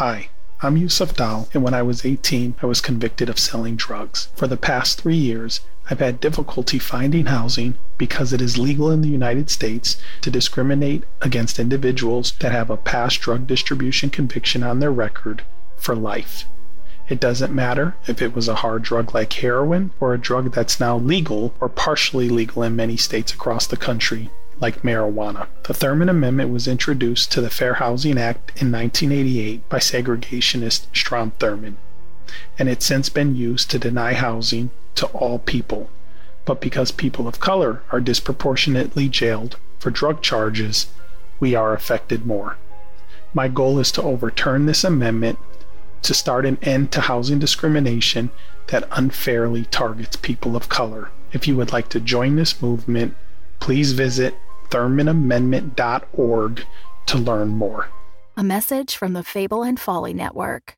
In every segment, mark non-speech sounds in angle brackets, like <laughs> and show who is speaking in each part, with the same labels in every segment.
Speaker 1: Hi, I'm Yusuf Dal, and when I was 18, I was convicted of selling drugs. For the past three years, I've had difficulty finding housing because it is legal in the United States to discriminate against individuals that have a past drug distribution conviction on their record for life. It doesn't matter if it was a hard drug like heroin or a drug that's now legal or partially legal in many states across the country, like marijuana. The Thurmond Amendment was introduced to the Fair Housing Act in 1988 by segregationist Strom Thurmond, and it's since been used to deny housing to all people. But because people of color are disproportionately jailed for drug charges, we are affected more. My goal is to overturn this amendment to start an end to housing discrimination that unfairly targets people of color. If you would like to join this movement, please visit ThurmondAmendment.org to learn more.
Speaker 2: A message from the Fable and Folly Network.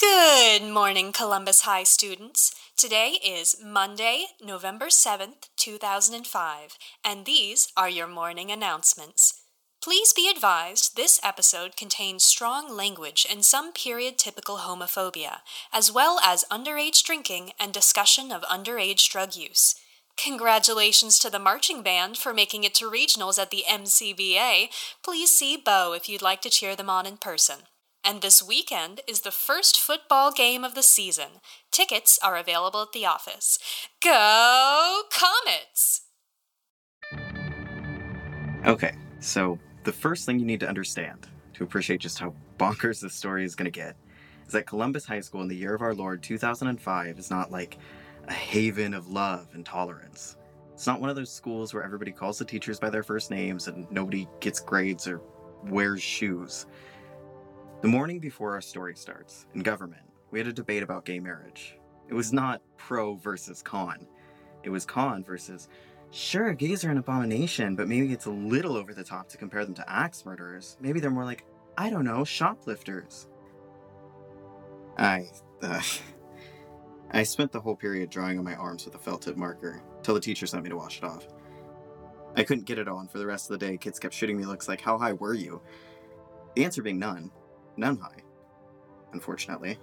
Speaker 3: Good morning, Columbus High students. Today is Monday, November 7th, 2005, and these are your morning announcements. Please be advised this episode contains strong language and some period typical homophobia, as well as underage drinking and discussion of underage drug use. Congratulations to the marching band for making it to regionals at the MCBA. Please see Bo if you'd like to cheer them on in person. And this weekend is the first football game of the season. Tickets are available at the office. Go Comets!
Speaker 4: Okay, so the first thing you need to understand to appreciate just how bonkers this story is going to get is that Columbus High School in the year of our Lord 2005 is not like a haven of love and tolerance. It's not one of those schools where everybody calls the teachers by their first names and nobody gets grades or wears shoes. The morning before our story starts, in government, we had a debate about gay marriage. It was not pro versus con. It was con versus Sure, gays are an abomination, but maybe it's a little over the top to compare them to axe murderers. Maybe they're more like, I don't know, shoplifters. I, uh, I spent the whole period drawing on my arms with a felt tip marker, till the teacher sent me to wash it off. I couldn't get it on for the rest of the day. Kids kept shooting me looks like, How high were you? The answer being none. None high. Unfortunately.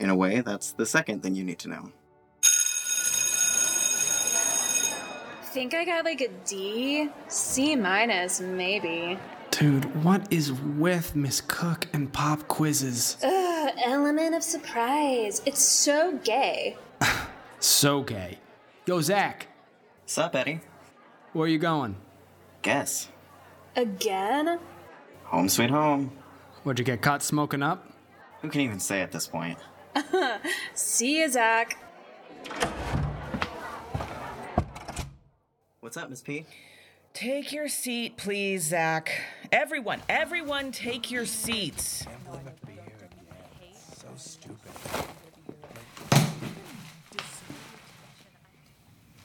Speaker 4: In a way, that's the second thing you need to know.
Speaker 5: I think I got like a D, C minus, maybe.
Speaker 6: Dude, what is with Miss Cook and pop quizzes?
Speaker 5: Ugh, element of surprise. It's so gay. <laughs>
Speaker 6: so gay. Yo, Zach.
Speaker 4: Sup, Eddie?
Speaker 6: Where are you going?
Speaker 4: Guess.
Speaker 5: Again?
Speaker 4: Home sweet home.
Speaker 6: Would you get caught smoking up?
Speaker 4: Who can even say at this point? <laughs>
Speaker 5: See you, Zach.
Speaker 4: What's up, Miss P?
Speaker 7: Take your seat, please, Zach. Everyone, everyone, take your seats.
Speaker 8: Stupid.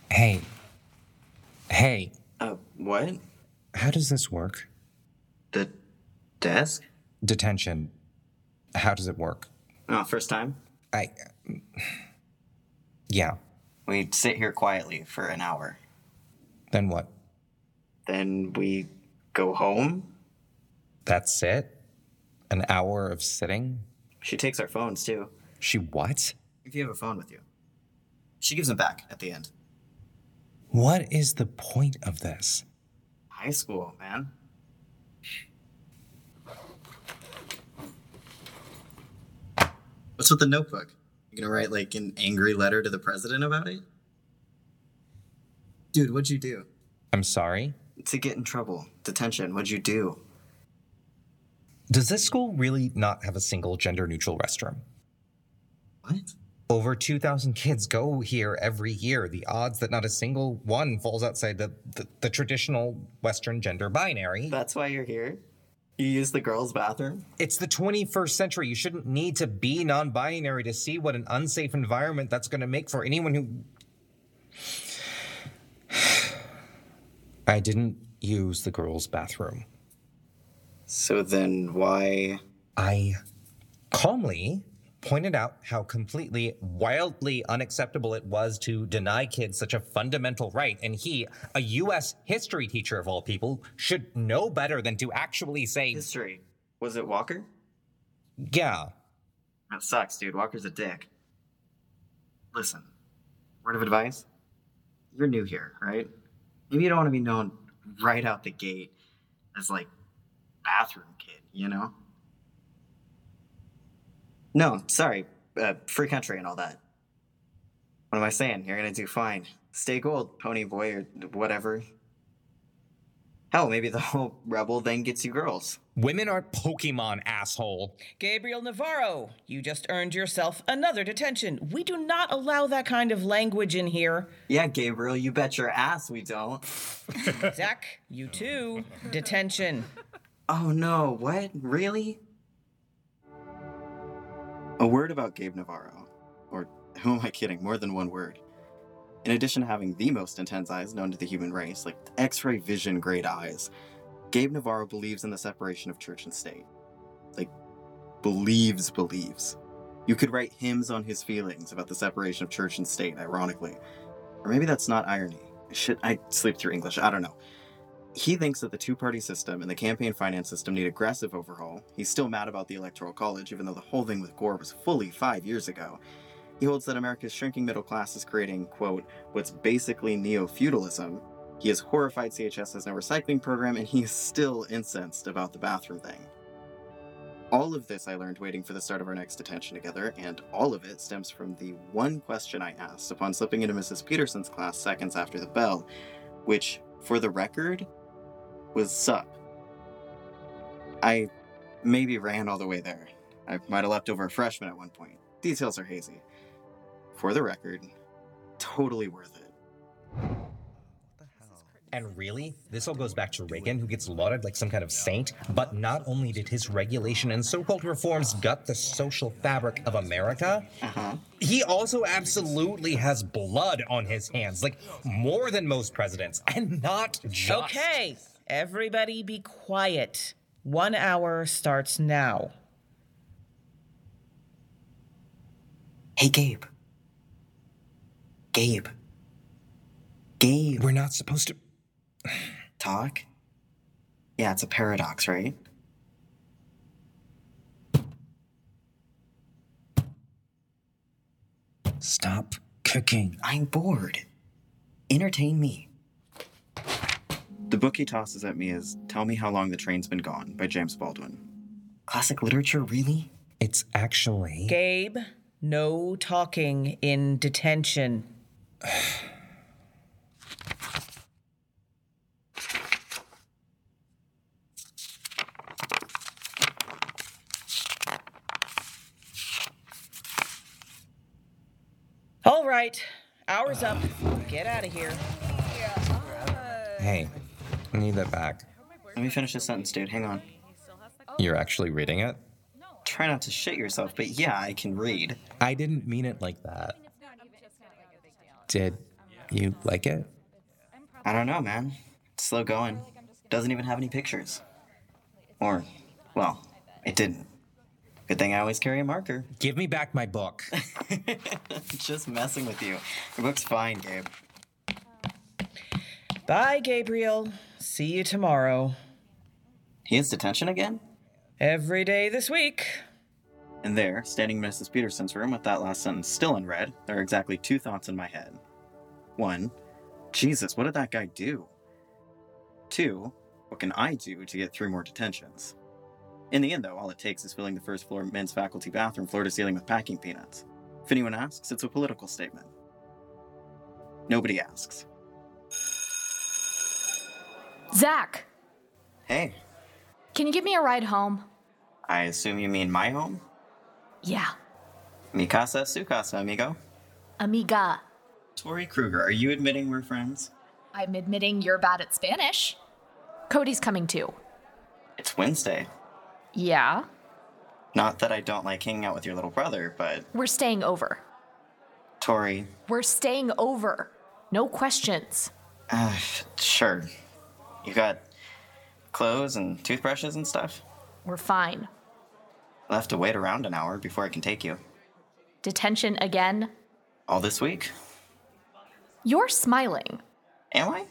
Speaker 9: Hey. Hey.
Speaker 4: Uh, what?
Speaker 9: How does this work?
Speaker 4: The desk?
Speaker 9: Detention. How does it work?
Speaker 4: Oh, first time?
Speaker 9: I. Yeah.
Speaker 4: We sit here quietly for an hour.
Speaker 9: Then what?
Speaker 4: Then we go home.
Speaker 9: That's it? An hour of sitting?
Speaker 4: She takes our phones too.
Speaker 9: She what?
Speaker 4: If you have a phone with you, she gives them back at the end.
Speaker 9: What is the point of this?
Speaker 4: High school, man. What's with the notebook? You gonna write like an angry letter to the president about it? Dude, what'd you do?
Speaker 9: I'm sorry?
Speaker 4: To get in trouble. Detention. What'd you do?
Speaker 9: Does this school really not have a single gender neutral restroom?
Speaker 4: What?
Speaker 9: Over 2,000 kids go here every year. The odds that not a single one falls outside the, the, the traditional Western gender binary.
Speaker 4: That's why you're here? You use the girls' bathroom?
Speaker 9: It's the 21st century. You shouldn't need to be non binary to see what an unsafe environment that's going to make for anyone who. <sighs> I didn't use the girls' bathroom.
Speaker 4: So then why?
Speaker 9: I calmly pointed out how completely, wildly unacceptable it was to deny kids such a fundamental right, and he, a U.S. history teacher of all people, should know better than to actually say.
Speaker 4: History. Was it Walker?
Speaker 9: Yeah.
Speaker 4: That sucks, dude. Walker's a dick. Listen, word of advice you're new here, right? Maybe you don't want to be known right out the gate as like bathroom kid, you know? No, sorry. Uh, free country and all that. What am I saying? You're gonna do fine. Stay gold, pony boy, or whatever. Hell, maybe the <laughs> whole rebel thing gets you girls.
Speaker 9: Women aren't Pokemon, asshole.
Speaker 7: Gabriel Navarro, you just earned yourself another detention. We do not allow that kind of language in here.
Speaker 4: Yeah, Gabriel, you bet your ass we don't. <laughs>
Speaker 7: Zach, you too. Detention.
Speaker 4: Oh no, what? Really? A word about Gabe Navarro. Or who am I kidding? More than one word. In addition to having the most intense eyes known to the human race, like X ray vision grade eyes, Gabe Navarro believes in the separation of church and state. Like, believes, believes. You could write hymns on his feelings about the separation of church and state, ironically. Or maybe that's not irony. Shit, I sleep through English, I don't know. He thinks that the two party system and the campaign finance system need aggressive overhaul. He's still mad about the Electoral College, even though the whole thing with Gore was fully five years ago. He holds that America's shrinking middle class is creating, quote, what's basically neo feudalism. He is horrified CHS has no recycling program, and he is still incensed about the bathroom thing. All of this I learned waiting for the start of our next detention together, and all of it stems from the one question I asked upon slipping into Mrs. Peterson's class seconds after the bell, which, for the record, was sup. I maybe ran all the way there. I might have left over a freshman at one point. Details are hazy. For the record, totally worth it.
Speaker 9: And really, this all goes back to Reagan, who gets lauded like some kind of saint. But not only did his regulation and so called reforms gut the social fabric of America,
Speaker 4: uh-huh.
Speaker 9: he also absolutely has blood on his hands, like more than most presidents, and not just.
Speaker 7: Okay, everybody be quiet. One hour starts now.
Speaker 4: Hey, Gabe. Gabe. Gabe.
Speaker 9: We're not supposed to.
Speaker 4: Talk? Yeah, it's a paradox, right?
Speaker 6: Stop cooking.
Speaker 4: I'm bored. Entertain me. The book he tosses at me is Tell Me How Long the Train's Been Gone by James Baldwin. Classic literature, really?
Speaker 9: It's actually.
Speaker 7: Gabe, no talking in detention. <sighs> All right, hour's up. Get out of here.
Speaker 9: Hey, I need that back.
Speaker 4: Let me finish this sentence, dude. Hang on.
Speaker 9: You're actually reading it?
Speaker 4: Try not to shit yourself, but yeah, I can read.
Speaker 9: I didn't mean it like that. Did you like it?
Speaker 4: I don't know, man. It's slow going. Doesn't even have any pictures. Or, well, it didn't. Good thing I always carry a marker.
Speaker 9: Give me back my book. <laughs>
Speaker 4: Just messing with you. Your book's fine, Gabe.
Speaker 7: Bye, Gabriel. See you tomorrow.
Speaker 4: He has detention again?
Speaker 7: Every day this week.
Speaker 4: And there, standing in Mrs. Peterson's room with that last sentence still unread, there are exactly two thoughts in my head. One, Jesus, what did that guy do? Two, what can I do to get three more detentions? In the end, though, all it takes is filling the first floor men's faculty bathroom floor to ceiling with packing peanuts. If anyone asks, it's a political statement. Nobody asks.
Speaker 10: Zach,
Speaker 4: Hey,
Speaker 10: can you give me a ride home?
Speaker 4: I assume you mean my home?
Speaker 10: Yeah.
Speaker 4: Mi casa, su casa, amigo.
Speaker 10: Amiga.
Speaker 4: Tori Kruger, are you admitting we're friends?
Speaker 10: I'm admitting you're bad at Spanish. Cody's coming too.
Speaker 4: It's Wednesday.
Speaker 10: Yeah.
Speaker 4: Not that I don't like hanging out with your little brother, but
Speaker 10: We're staying over.
Speaker 4: Tori,
Speaker 10: We're staying over. No questions.
Speaker 4: uh, sure. You got clothes and toothbrushes and stuff?
Speaker 10: We're fine.
Speaker 4: I'll have to wait around an hour before I can take you.
Speaker 10: Detention again?
Speaker 4: All this week?
Speaker 10: You're smiling.
Speaker 4: Am I?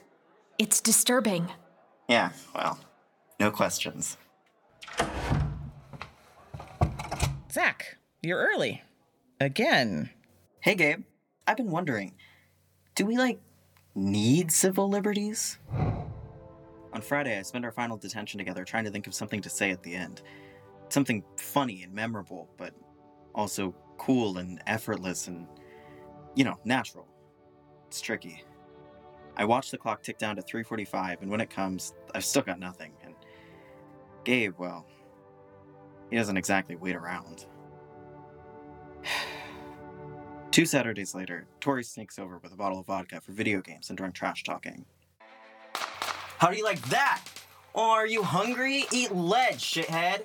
Speaker 10: It's disturbing.
Speaker 4: Yeah, well, no questions.
Speaker 7: Zach, you're early. Again.
Speaker 4: Hey, Gabe. I've been wondering do we, like, need civil liberties? On Friday, I spent our final detention together trying to think of something to say at the end. Something funny and memorable, but also cool and effortless and, you know, natural. It's tricky. I watch the clock tick down to 3:45 and when it comes, I've still got nothing. And Gabe, well, he doesn't exactly wait around. <sighs> Two Saturdays later, Tori sneaks over with a bottle of vodka for video games and drunk trash talking. How do you like that? Oh, are you hungry? Eat lead, shithead.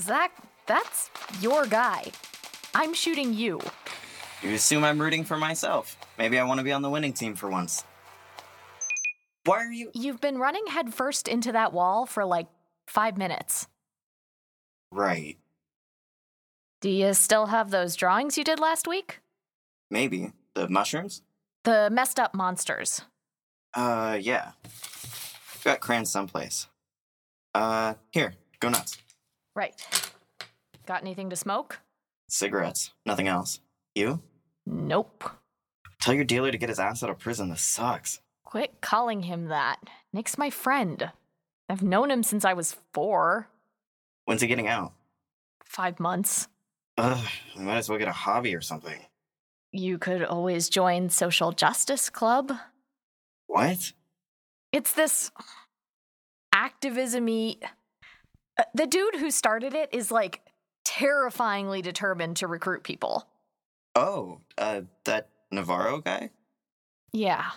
Speaker 10: Zach, that's your guy. I'm shooting you.
Speaker 4: You assume I'm rooting for myself. Maybe I want to be on the winning team for once. Why are you.
Speaker 10: You've been running headfirst into that wall for like five minutes.
Speaker 4: Right.
Speaker 10: Do you still have those drawings you did last week?
Speaker 4: Maybe. The mushrooms?
Speaker 10: The messed up monsters.
Speaker 4: Uh, yeah. Got crayons someplace. Uh, here, go nuts.
Speaker 10: Right. Got anything to smoke?
Speaker 4: Cigarettes. Nothing else. You?
Speaker 10: Nope.
Speaker 4: Tell your dealer to get his ass out of prison. This sucks.
Speaker 10: Quit calling him that. Nick's my friend. I've known him since I was four.
Speaker 4: When's he getting out?
Speaker 10: Five months.
Speaker 4: Ugh, we might as well get a hobby or something.
Speaker 10: You could always join Social Justice Club.
Speaker 4: What?
Speaker 10: It's this activism. Uh, the dude who started it is like terrifyingly determined to recruit people.
Speaker 4: Oh, uh, that Navarro guy?
Speaker 10: Yeah.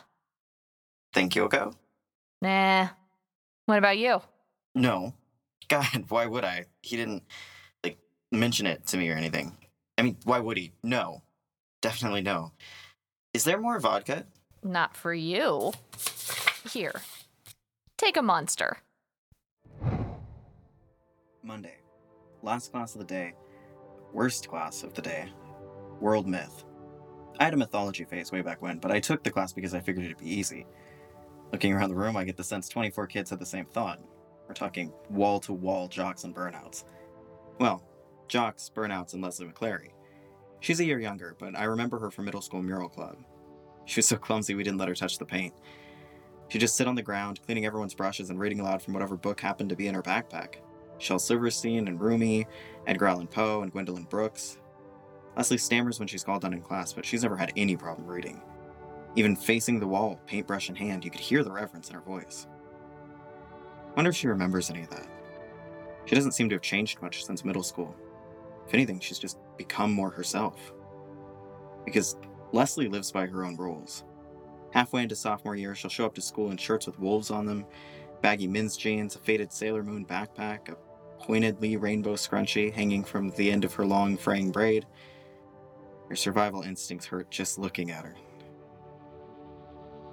Speaker 4: Think you'll go?
Speaker 10: Nah. What about you?
Speaker 4: No. <laughs> God, why would I? He didn't, like, mention it to me or anything. I mean, why would he? No. Definitely no. Is there more vodka?
Speaker 10: Not for you. Here. Take a monster.
Speaker 4: Monday. Last class of the day. Worst class of the day. World myth. I had a mythology phase way back when, but I took the class because I figured it'd be easy. Looking around the room, I get the sense 24 kids had the same thought. We're talking wall to wall jocks and burnouts. Well, jocks, burnouts, and Leslie McClary. She's a year younger, but I remember her from middle school mural club. She was so clumsy we didn't let her touch the paint. She'd just sit on the ground, cleaning everyone's brushes and reading aloud from whatever book happened to be in her backpack. Shel Silverstein and Rumi, Edgar Allan Poe and Gwendolyn Brooks. Leslie stammers when she's called on in class, but she's never had any problem reading. Even facing the wall, paintbrush in hand, you could hear the reverence in her voice. Wonder if she remembers any of that. She doesn't seem to have changed much since middle school. If anything, she's just become more herself. Because Leslie lives by her own rules. Halfway into sophomore year, she'll show up to school in shirts with wolves on them, baggy men's jeans, a faded Sailor Moon backpack, a pointedly rainbow scrunchie hanging from the end of her long fraying braid. Her survival instincts hurt just looking at her.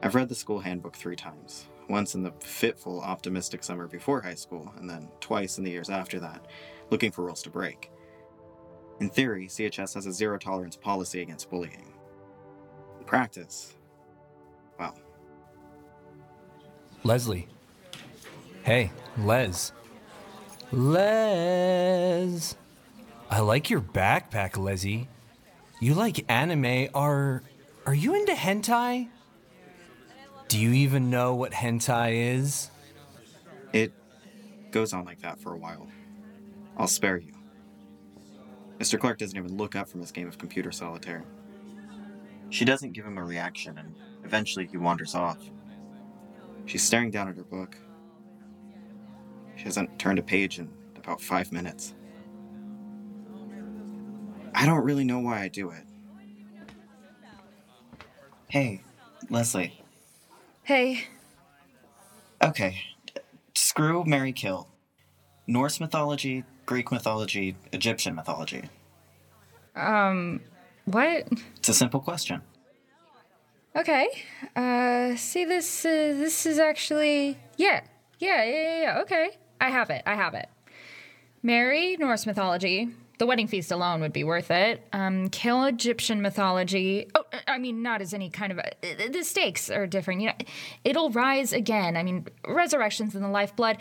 Speaker 4: I've read the school handbook three times once in the fitful, optimistic summer before high school, and then twice in the years after that, looking for rules to break. In theory, CHS has a zero tolerance policy against bullying. In practice,
Speaker 11: Leslie. Hey, Les. Les. I like your backpack, Leslie. You like anime. Are are you into hentai? Do you even know what hentai is?
Speaker 4: It goes on like that for a while. I'll spare you. Mr. Clark doesn't even look up from his game of computer solitaire. She doesn't give him a reaction, and eventually he wanders off. She's staring down at her book. She hasn't turned a page in about five minutes. I don't really know why I do it. Hey, Leslie.
Speaker 5: Hey,
Speaker 4: Okay. Screw Mary Kill. Norse mythology, Greek mythology, Egyptian mythology.
Speaker 5: um, what?
Speaker 4: It's a simple question.
Speaker 5: Okay. Uh, see this. Uh, this is actually yeah, yeah, yeah, yeah, yeah. Okay, I have it. I have it. Mary, Norse mythology.
Speaker 12: the wedding feast alone would be worth it. Um, kill Egyptian mythology. Oh, I mean, not as any kind of. A, the stakes are different. You know, it'll rise again. I mean, resurrections in the lifeblood,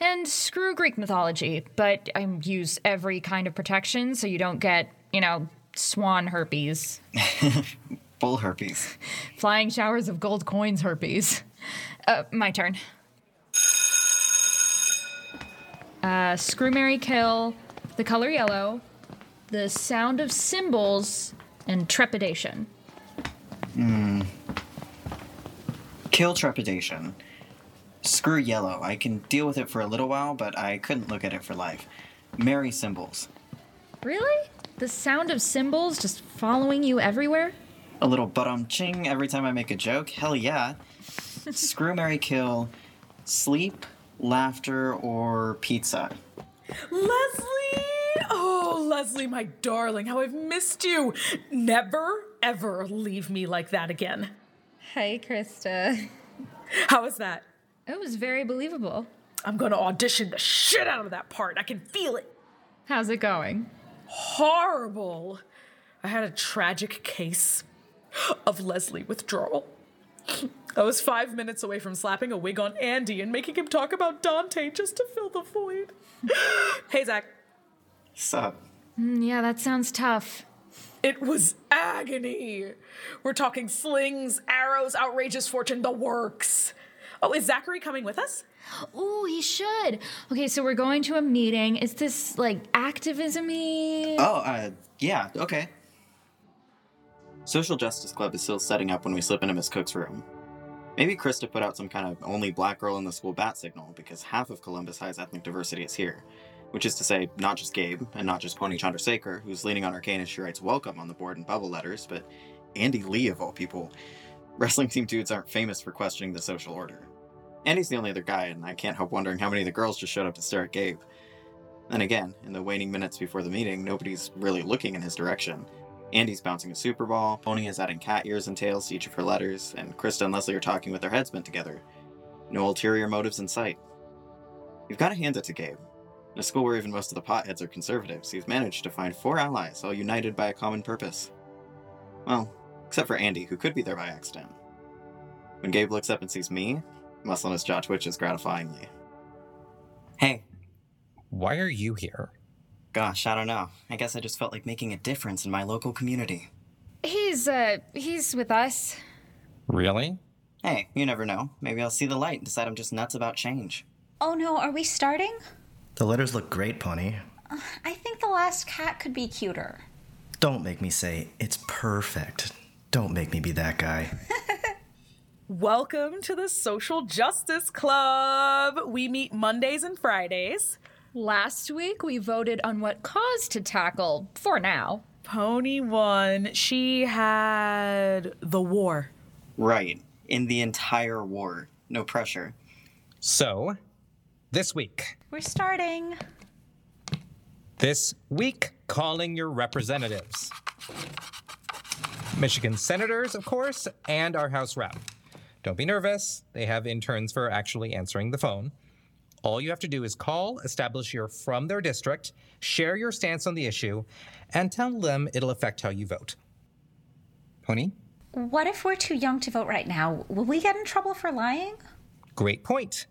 Speaker 12: and screw Greek mythology. But I use every kind of protection so you don't get, you know, swan herpes. <laughs>
Speaker 4: Bull herpes.
Speaker 12: Flying showers of gold coins herpes. Uh, my turn. Uh, screw Mary Kill, The Color Yellow, The Sound of Cymbals, and Trepidation.
Speaker 4: Hmm. Kill trepidation. Screw yellow. I can deal with it for a little while, but I couldn't look at it for life. Mary cymbals.
Speaker 12: Really? The sound of cymbals just following you everywhere?
Speaker 4: A little but um ching every time I make a joke? Hell yeah. <laughs> Screw Mary Kill, sleep, laughter, or pizza.
Speaker 13: Leslie! Oh, Leslie, my darling, how I've missed you. Never, ever leave me like that again.
Speaker 12: Hey, Krista.
Speaker 13: How was that?
Speaker 12: It was very believable.
Speaker 13: I'm gonna audition the shit out of that part. I can feel it.
Speaker 12: How's it going?
Speaker 13: Horrible. I had a tragic case of Leslie withdrawal. I was five minutes away from slapping a wig on Andy and making him talk about Dante just to fill the void. <gasps> hey, Zach.
Speaker 4: Sup?
Speaker 12: Mm, yeah, that sounds tough.
Speaker 13: It was agony. We're talking slings, arrows, outrageous fortune, the works. Oh, is Zachary coming with us?
Speaker 12: Oh, he should. Okay, so we're going to a meeting. Is this like activism y?
Speaker 4: Oh, uh, yeah, okay. Social Justice Club is still setting up when we slip into Miss Cook's room. Maybe Krista put out some kind of only black girl in the school bat signal because half of Columbus High's ethnic diversity is here. Which is to say, not just Gabe, and not just Ponni Chandrasekhar, who's leaning on Arcane as she writes welcome on the board in bubble letters, but Andy Lee of all people. <laughs> Wrestling team dudes aren't famous for questioning the social order. Andy's the only other guy, and I can't help wondering how many of the girls just showed up to stare at Gabe. Then again, in the waning minutes before the meeting, nobody's really looking in his direction. Andy's bouncing a super ball, Ponni is adding cat ears and tails to each of her letters, and Krista and Leslie are talking with their heads bent together. No ulterior motives in sight. You've got to hand it to Gabe. In a school where even most of the potheads are conservatives, he's managed to find four allies, all united by a common purpose. Well, except for Andy, who could be there by accident. When Gabe looks up and sees me, muscle in his jaw twitches gratifyingly. Hey.
Speaker 9: Why are you here?
Speaker 4: Gosh, I don't know. I guess I just felt like making a difference in my local community.
Speaker 12: He's, uh, he's with us.
Speaker 9: Really?
Speaker 4: Hey, you never know. Maybe I'll see the light and decide I'm just nuts about change.
Speaker 14: Oh no, are we starting?
Speaker 15: The letters look great, Ponni.
Speaker 14: Uh, I think the last cat could be cuter.
Speaker 15: Don't make me say it's perfect. Don't make me be that guy. <laughs>
Speaker 13: Welcome to the Social Justice Club. We meet Mondays and Fridays.
Speaker 12: Last week we voted on what cause to tackle for now.
Speaker 13: Ponni won. She had the war.
Speaker 4: Right. In the entire war. No pressure.
Speaker 9: So, this week.
Speaker 14: We're starting.
Speaker 9: This week, calling your representatives. Michigan senators, of course, and our House rep. Don't be nervous, they have interns for actually answering the phone. All you have to do is call, establish you're from their district, share your stance on the issue, and tell them it'll affect how you vote. Ponni?
Speaker 14: What if we're too young to vote right now? Will we get in trouble for lying?
Speaker 9: Great point.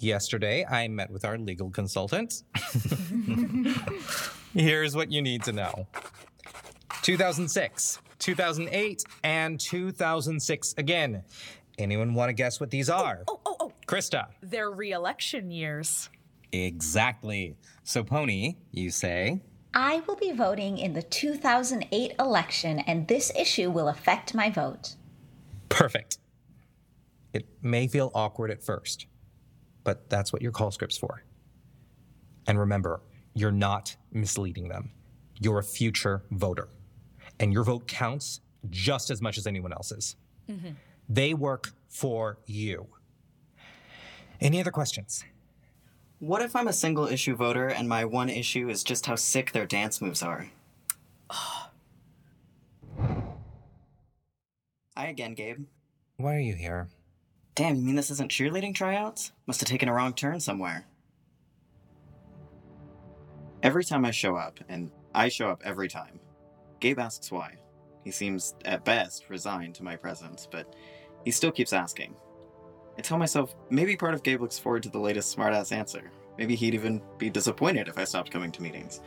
Speaker 9: Yesterday, I met with our legal consultant. <laughs> Here's what you need to know 2006, 2008, and 2006 again. Anyone want to guess what these are?
Speaker 13: Oh, oh, oh.
Speaker 9: Krista.
Speaker 13: Their re election years.
Speaker 9: Exactly. So, Ponni, you say?
Speaker 14: I will be voting in the 2008 election, and this issue will affect my vote.
Speaker 9: Perfect. It may feel awkward at first, but that's what your call script's for. And remember, you're not misleading them. You're a future voter, and your vote counts just as much as anyone else's. Mm-hmm. They work for you. Any other questions?
Speaker 4: What if I'm a single issue voter and my one issue is just how sick their dance moves are? <sighs> Hi again, Gabe.
Speaker 9: Why are you here?
Speaker 4: Damn, you mean this isn't cheerleading tryouts? Must have taken a wrong turn somewhere. Every time I show up, and I show up every time. Gabe asks why. He seems, at best, resigned to my presence, but he still keeps asking. I tell myself maybe part of Gabe looks forward to the latest smartass answer. Maybe he'd even be disappointed if I stopped coming to meetings.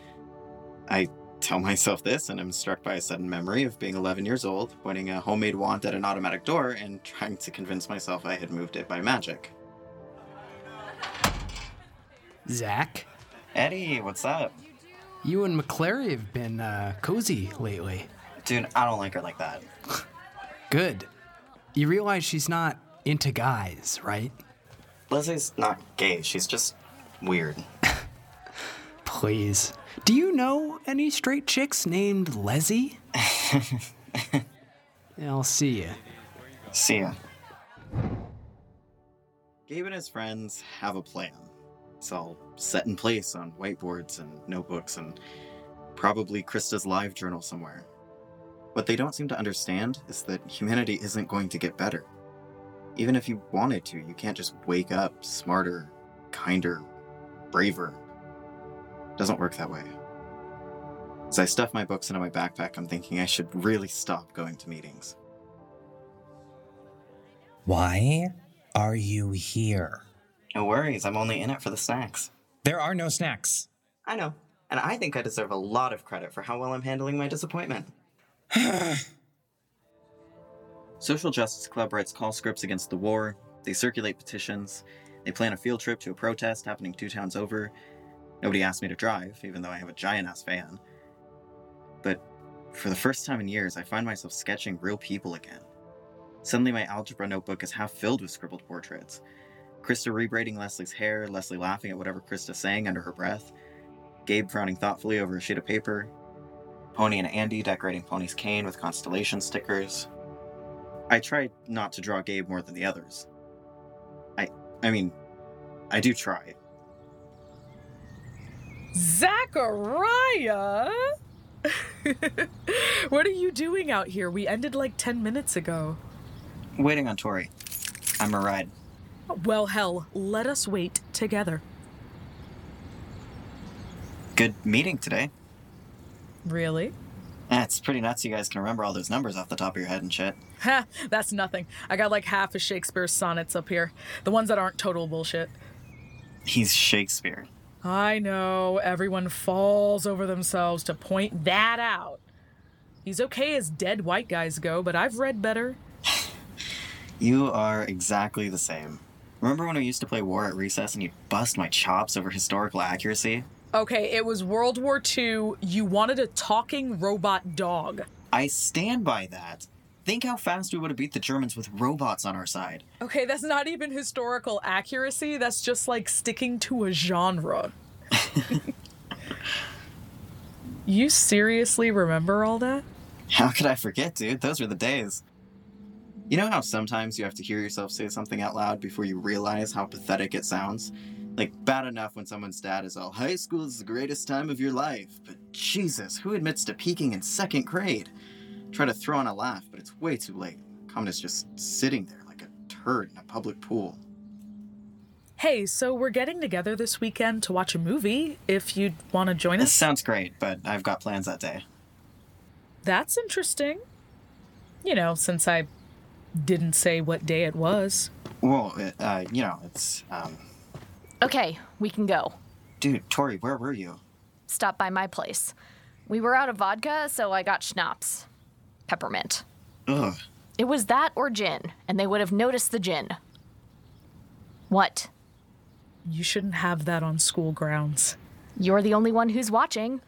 Speaker 4: I tell myself this and I'm struck by a sudden memory of being 11 years old, pointing a homemade wand at an automatic door and trying to convince myself I had moved it by magic.
Speaker 6: Zach?
Speaker 4: Eddie, what's up?
Speaker 6: You and McClary have been uh, cozy lately.
Speaker 4: Dude, I don't like her like that.
Speaker 6: Good. You realize she's not into guys, right?
Speaker 4: Leslie's not gay, she's just weird. <laughs>
Speaker 6: Please. Do you know any straight chicks named Leslie? <laughs> I'll see you.
Speaker 4: See ya. Gabe and his friends have a plan. It's all set in place on whiteboards and notebooks and probably Krista's live journal somewhere. What they don't seem to understand is that humanity isn't going to get better. Even if you wanted to, you can't just wake up smarter, kinder, braver. It doesn't work that way. As I stuff my books into my backpack, I'm thinking I should really stop going to meetings.
Speaker 9: Why are you here?
Speaker 4: No worries, I'm only in it for the snacks.
Speaker 9: There are no snacks.
Speaker 4: I know, and I think I deserve a lot of credit for how well I'm handling my disappointment. <sighs> <sighs> <sighs> Social Justice Club writes call scripts against the war, they circulate petitions, they plan a field trip to a protest happening two towns over. Nobody asked me to drive, even though I have a giant ass van. But for the first time in years, I find myself sketching real people again. Suddenly, my algebra notebook is half filled with scribbled portraits. Krista rebraiding Leslie's hair, Leslie laughing at whatever Krista's saying under her breath, Gabe frowning thoughtfully over a sheet of paper, Ponni and Andy decorating Ponni's cane with constellation stickers. I try not to draw Gabe more than the others. I I mean, I do try.
Speaker 13: Zachariah? <laughs> what are you doing out here? We ended like 10 minutes ago.
Speaker 4: Waiting on Tori. I'm a ride.
Speaker 13: Well, hell, let us wait together.
Speaker 4: Good meeting today.
Speaker 13: Really?
Speaker 4: It's pretty nuts you guys can remember all those numbers off the top of your head and shit.
Speaker 13: Ha, <laughs> that's nothing. I got like half of Shakespeare's sonnets up here. The ones that aren't total bullshit.
Speaker 4: He's Shakespeare.
Speaker 13: I know, everyone falls over themselves to point that out. He's okay as dead white guys go, but I've read better. <sighs>
Speaker 4: You are exactly the same. Remember when we used to play war at recess and you'd bust my chops over historical accuracy?
Speaker 13: Okay, it was World War II. You wanted a talking robot dog.
Speaker 4: I stand by that. Think how fast we would have beat the Germans with robots on our side.
Speaker 13: Okay, that's not even historical accuracy. That's just like sticking to a genre. <laughs> you seriously remember all that?
Speaker 4: How could I forget, dude? Those were the days. You know how sometimes you have to hear yourself say something out loud before you realize how pathetic it sounds? Like, bad enough when someone's dad is all, high school is the greatest time of your life, but Jesus, who admits to peaking in second grade? Try to throw on a laugh, but it's way too late. Common just sitting there like a turd in a public pool.
Speaker 13: Hey, so we're getting together this weekend to watch a movie. If you'd want to join
Speaker 4: This
Speaker 13: us.
Speaker 4: sounds great, but I've got plans that day.
Speaker 13: That's interesting. You know, since I didn't say what day it was.
Speaker 4: Well, it, uh, you know, it's, um,
Speaker 10: Okay, we can go.
Speaker 4: dude, Tori, where were you?
Speaker 10: Stop by my place. We were out of vodka, so I got schnapps. Peppermint.
Speaker 4: Ugh.
Speaker 10: It was that or gin, and they would have noticed the gin. What?
Speaker 13: You shouldn't have that on school grounds.
Speaker 10: You're the only one who's watching.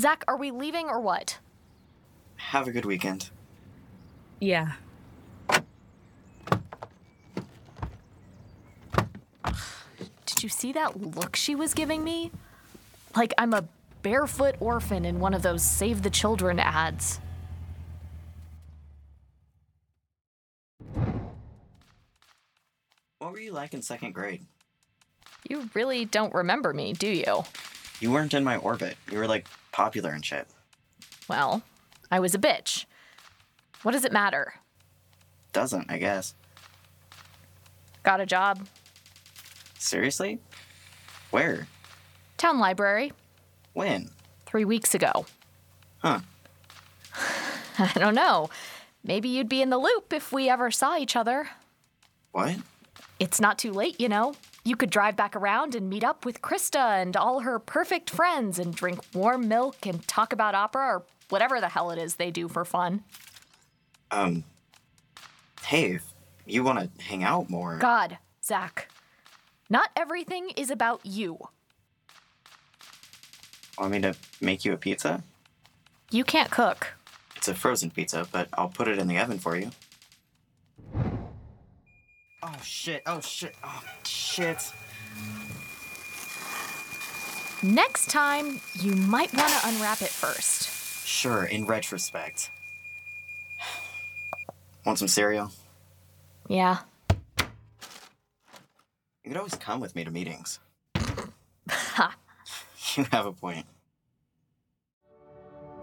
Speaker 10: Zach, are we leaving or what?
Speaker 4: Have a good weekend.
Speaker 13: Yeah.
Speaker 10: Did you see that look she was giving me? Like I'm a barefoot orphan in one of those Save the Children ads.
Speaker 4: What were you like in second grade?
Speaker 10: You really don't remember me, do you?
Speaker 4: You weren't in my orbit. You were, like, popular and shit.
Speaker 10: Well, I was a bitch. What does it matter?
Speaker 4: Doesn't, I guess.
Speaker 10: Got a job.
Speaker 4: Seriously? Where?
Speaker 10: Town library.
Speaker 4: When?
Speaker 10: three weeks ago.
Speaker 4: Huh. <laughs>
Speaker 10: I don't know. Maybe you'd be in the loop if we ever saw each other.
Speaker 4: What?
Speaker 10: It's not too late, you know. You could drive back around and meet up with Krista and all her perfect friends and drink warm milk and talk about opera or whatever the hell it is they do for fun.
Speaker 4: Um. Hey, if you want to hang out more.
Speaker 10: God, Zach. Not everything is about you.
Speaker 4: Want me to make you a pizza?
Speaker 10: You can't cook.
Speaker 4: It's a frozen pizza, but I'll put it in the oven for you. Oh shit, oh shit, oh shit.
Speaker 10: Next time, you might want to unwrap it first.
Speaker 4: Sure, in retrospect. Want some cereal?
Speaker 10: Yeah.
Speaker 4: You could always come with me to meetings.
Speaker 10: Ha. <laughs>
Speaker 4: You have a point.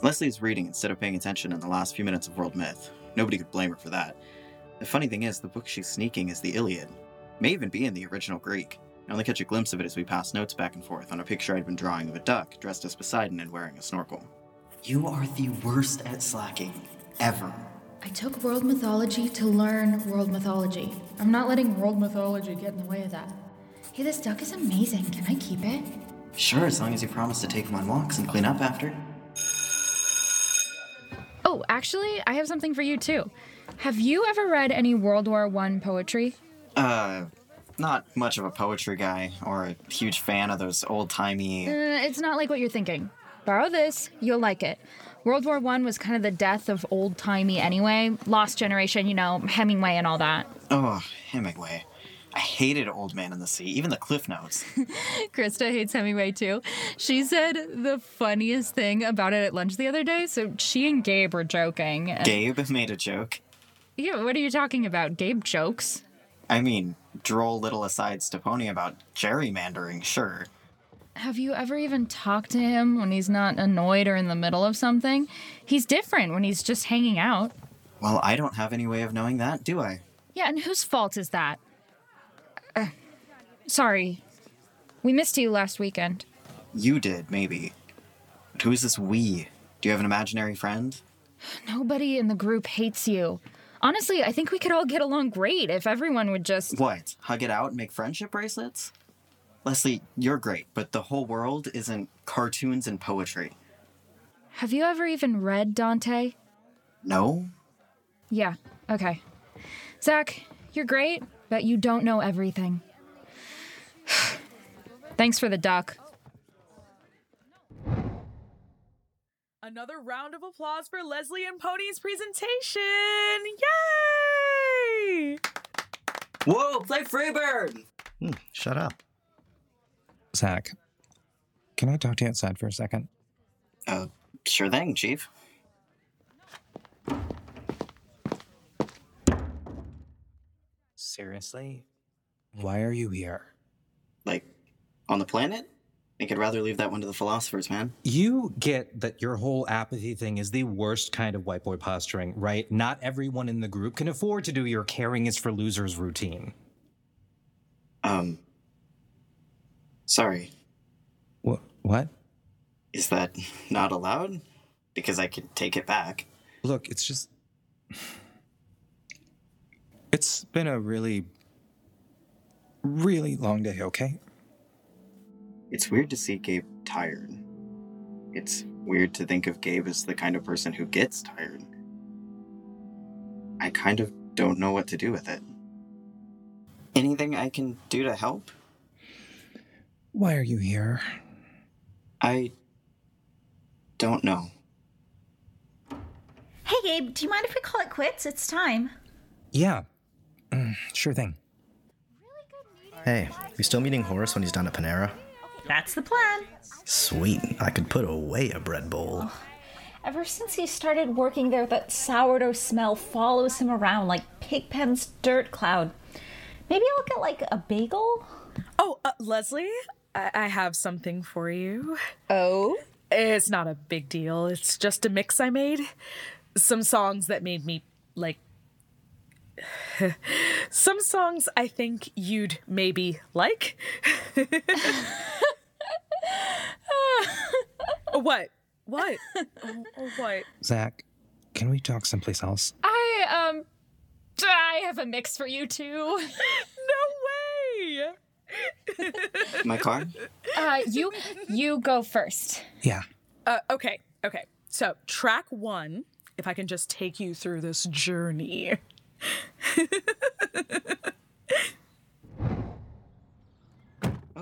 Speaker 4: Leslie's reading instead of paying attention in the last few minutes of World Myth. Nobody could blame her for that. The funny thing is, the book she's sneaking is the Iliad. May even be in the original Greek. I only catch a glimpse of it as we pass notes back and forth on a picture I'd been drawing of a duck dressed as Poseidon and wearing a snorkel.
Speaker 15: You are the worst at slacking. Ever.
Speaker 12: I took world mythology to learn world mythology. I'm not letting world mythology get in the way of that. Hey, this duck is amazing. Can I keep it?
Speaker 15: Sure, as long as you promise to take him on walks and clean up after.
Speaker 12: Oh, actually, I have something for you too. Have you ever read any World War One poetry?
Speaker 4: Uh, not much of a poetry guy or a huge fan of those old timey.
Speaker 12: Uh, it's not like what you're thinking. Borrow this, you'll like it. World War One was kind of the death of old timey anyway. Lost generation, you know, Hemingway and all that.
Speaker 4: Oh, Hemingway. I hated Old Man in the Sea, even the Cliff Notes. <laughs>
Speaker 12: Krista hates Hemingway too. She said the funniest thing about it at lunch the other day. So she and Gabe were joking.
Speaker 4: Gabe made a joke.
Speaker 12: Yeah, what are you talking about? Gabe jokes.
Speaker 4: I mean, droll little asides to Ponni about gerrymandering, sure.
Speaker 12: Have you ever even talked to him when he's not annoyed or in the middle of something? He's different when he's just hanging out.
Speaker 4: Well, I don't have any way of knowing that, do I?
Speaker 12: Yeah, and whose fault is that? Uh, sorry. We missed you last weekend.
Speaker 4: You did, maybe. But who is this we? Do you have an imaginary friend?
Speaker 12: Nobody in the group hates you. Honestly, I think we could all get along great if everyone would just.
Speaker 4: What? Hug it out and make friendship bracelets? Leslie, you're great, but the whole world isn't cartoons and poetry.
Speaker 12: Have you ever even read Dante?
Speaker 4: No?
Speaker 12: Yeah, okay. Zach, you're great, but you don't know everything. <sighs> Thanks for the duck.
Speaker 13: Another round of applause for Leslie and Ponni's presentation! Yay!
Speaker 4: Whoa, play Freebird!
Speaker 15: Hmm, shut up.
Speaker 8: Zach, can I talk to you outside for a second?
Speaker 4: Uh, sure thing, Chief.
Speaker 8: Seriously? Why are you here?
Speaker 4: Like, on the planet? Think I'd rather leave that one to the philosophers, man.
Speaker 9: You get that your whole apathy thing is the worst kind of white boy posturing, right? Not everyone in the group can afford to do your caring is for losers routine.
Speaker 4: Um. Sorry.
Speaker 8: What? What?
Speaker 4: Is that not allowed? Because I could take it back.
Speaker 8: Look, it's just. It's been a really, really long day, okay?
Speaker 4: It's weird to see Gabe tired. It's weird to think of Gabe as the kind of person who gets tired. I kind of don't know what to do with it. Anything I can do to help?
Speaker 8: Why are you here?
Speaker 4: I don't know.
Speaker 14: Hey, Gabe, do you mind if we call it quits? It's time.
Speaker 8: Yeah, mm, sure thing.
Speaker 15: Hey, we still meeting Horace when he's done at Panera?
Speaker 14: That's the plan.
Speaker 15: Sweet, I could put away a bread bowl.
Speaker 14: Ever since he started working there, that sourdough smell follows him around like Pigpen's dirt cloud. Maybe I'll get like a bagel?
Speaker 13: Oh, uh, Leslie, I-, I have something for you.
Speaker 10: Oh?
Speaker 13: It's not a big deal. It's just a mix I made. Some songs that made me, like. <sighs> Some songs I think you'd maybe like. <laughs> <laughs> <laughs> what? What? oh, oh, what?
Speaker 9: Zach, can we talk someplace else?
Speaker 12: I, um, I have a mix for you two. <laughs>
Speaker 13: no way! <laughs>
Speaker 4: My car?
Speaker 12: Uh, you, you go first.
Speaker 9: Yeah.
Speaker 13: Uh, okay, okay. So, track one, if I can just take you through this journey.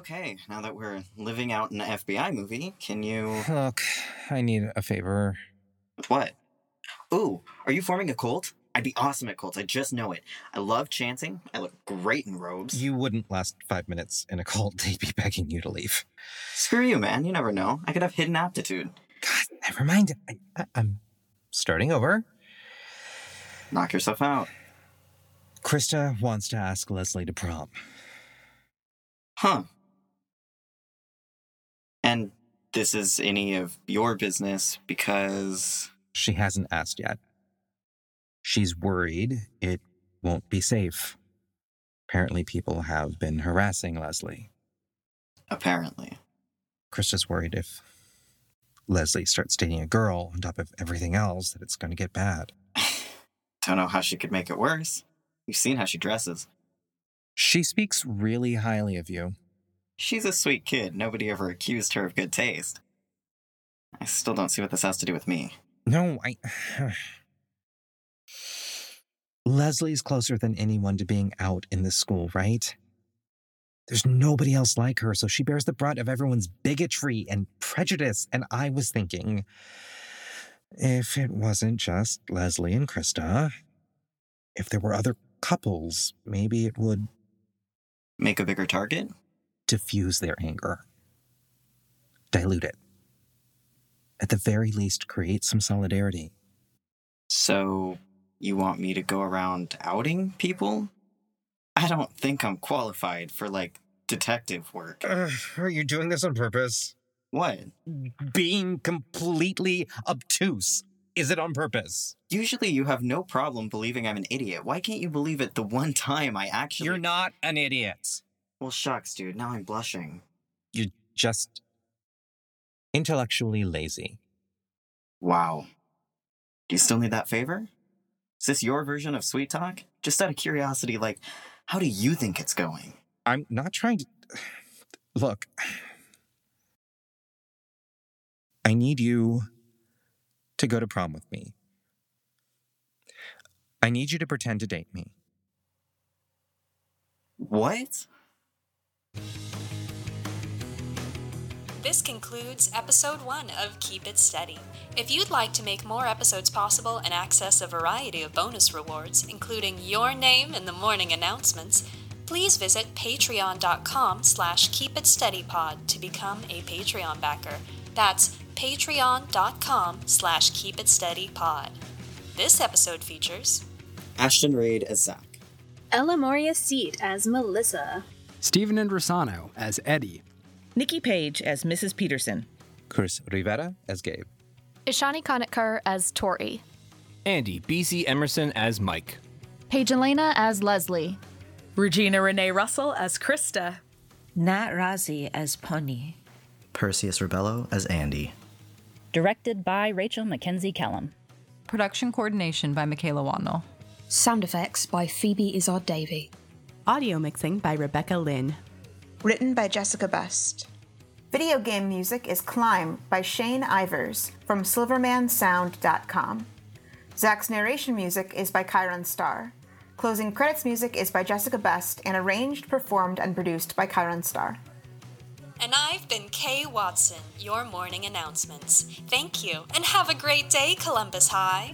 Speaker 4: Okay, now that we're living out in an FBI movie, can you.
Speaker 9: Look, I need a favor.
Speaker 4: What? Ooh, are you forming a cult? I'd be awesome at cults, I just know it. I love chanting, I look great in robes.
Speaker 9: You wouldn't last five minutes in a cult, <laughs> they'd be begging you to leave.
Speaker 4: Screw you, man, you never know. I could have hidden aptitude.
Speaker 9: God, never mind. I, I, I'm starting over.
Speaker 4: Knock yourself out.
Speaker 9: Krista wants to ask Leslie to prom.
Speaker 4: Huh. And this is any of your business because.
Speaker 9: She hasn't asked yet. She's worried it won't be safe. Apparently, people have been harassing Leslie.
Speaker 4: Apparently.
Speaker 9: Krista's worried if Leslie starts dating a girl on top of everything else, that it's going to get bad. <sighs>
Speaker 4: Don't know how she could make it worse. You've seen how she dresses.
Speaker 9: She speaks really highly of you.
Speaker 4: She's a sweet kid. Nobody ever accused her of good taste. I still don't see what this has to do with me.
Speaker 9: No, I. <sighs> Leslie's closer than anyone to being out in this school, right? There's nobody else like her, so she bears the brunt of everyone's bigotry and prejudice. And I was thinking, if it wasn't just Leslie and Krista, if there were other couples, maybe it would.
Speaker 4: Make a bigger target?
Speaker 9: Diffuse their anger. Dilute it. At the very least, create some solidarity.
Speaker 4: So, you want me to go around outing people? I don't think I'm qualified for, like, detective work.
Speaker 9: Uh, are you doing this on purpose?
Speaker 4: What?
Speaker 9: Being completely obtuse. Is it on purpose?
Speaker 4: Usually you have no problem believing I'm an idiot. Why can't you believe it the one time I actually.
Speaker 9: You're not an idiot.
Speaker 4: Well, shucks, dude. Now I'm blushing.
Speaker 9: You're just intellectually lazy.
Speaker 4: Wow. Do you still need that favor? Is this your version of sweet talk? Just out of curiosity, like, how do you think it's going?
Speaker 9: I'm not trying to. Look. I need you to go to prom with me. I need you to pretend to date me.
Speaker 4: What?
Speaker 3: This concludes episode one of Keep It Steady. If you'd like to make more episodes possible and access a variety of bonus rewards, including your name in the morning announcements, please visit patreon.com slash keepitsteadypod to become a Patreon backer. That's patreon.com slash keepitsteadypod. This episode features
Speaker 4: Ashton Reid as Zach.
Speaker 5: Ella Mouria Seet as Melissa.
Speaker 6: Stephen Indrisano as Eddie.
Speaker 7: Nikki Paige as Mrs. Peterson.
Speaker 9: Chris Rivera as Gabe.
Speaker 10: Ishani Kanetkar as Tori.
Speaker 11: Andy BC Emmerson as Mike.
Speaker 10: Paige Alena as Leslie.
Speaker 13: Regina Renée Russell as Krista.
Speaker 16: Nat Razi as Ponni.
Speaker 15: Perseus Rebelo as Andy.
Speaker 17: Directed by Rachel Mackenzie Kellum.
Speaker 18: Production coordination by Michaela Whatnall.
Speaker 19: Sound effects by Phoebe Izzard Davey.
Speaker 20: Audio mixing by Rebecca Lynn.
Speaker 21: Written by Jessica Best. Video game music is Climb by Shane Ivers from silvermansound.com. Zach's narration music is by Chiron Star. Closing credits music is by Jessica Best and arranged, performed, and produced by Chiron Star.
Speaker 3: And I've been Kay Watson, your morning announcements. Thank you, and have a great day, Columbus High.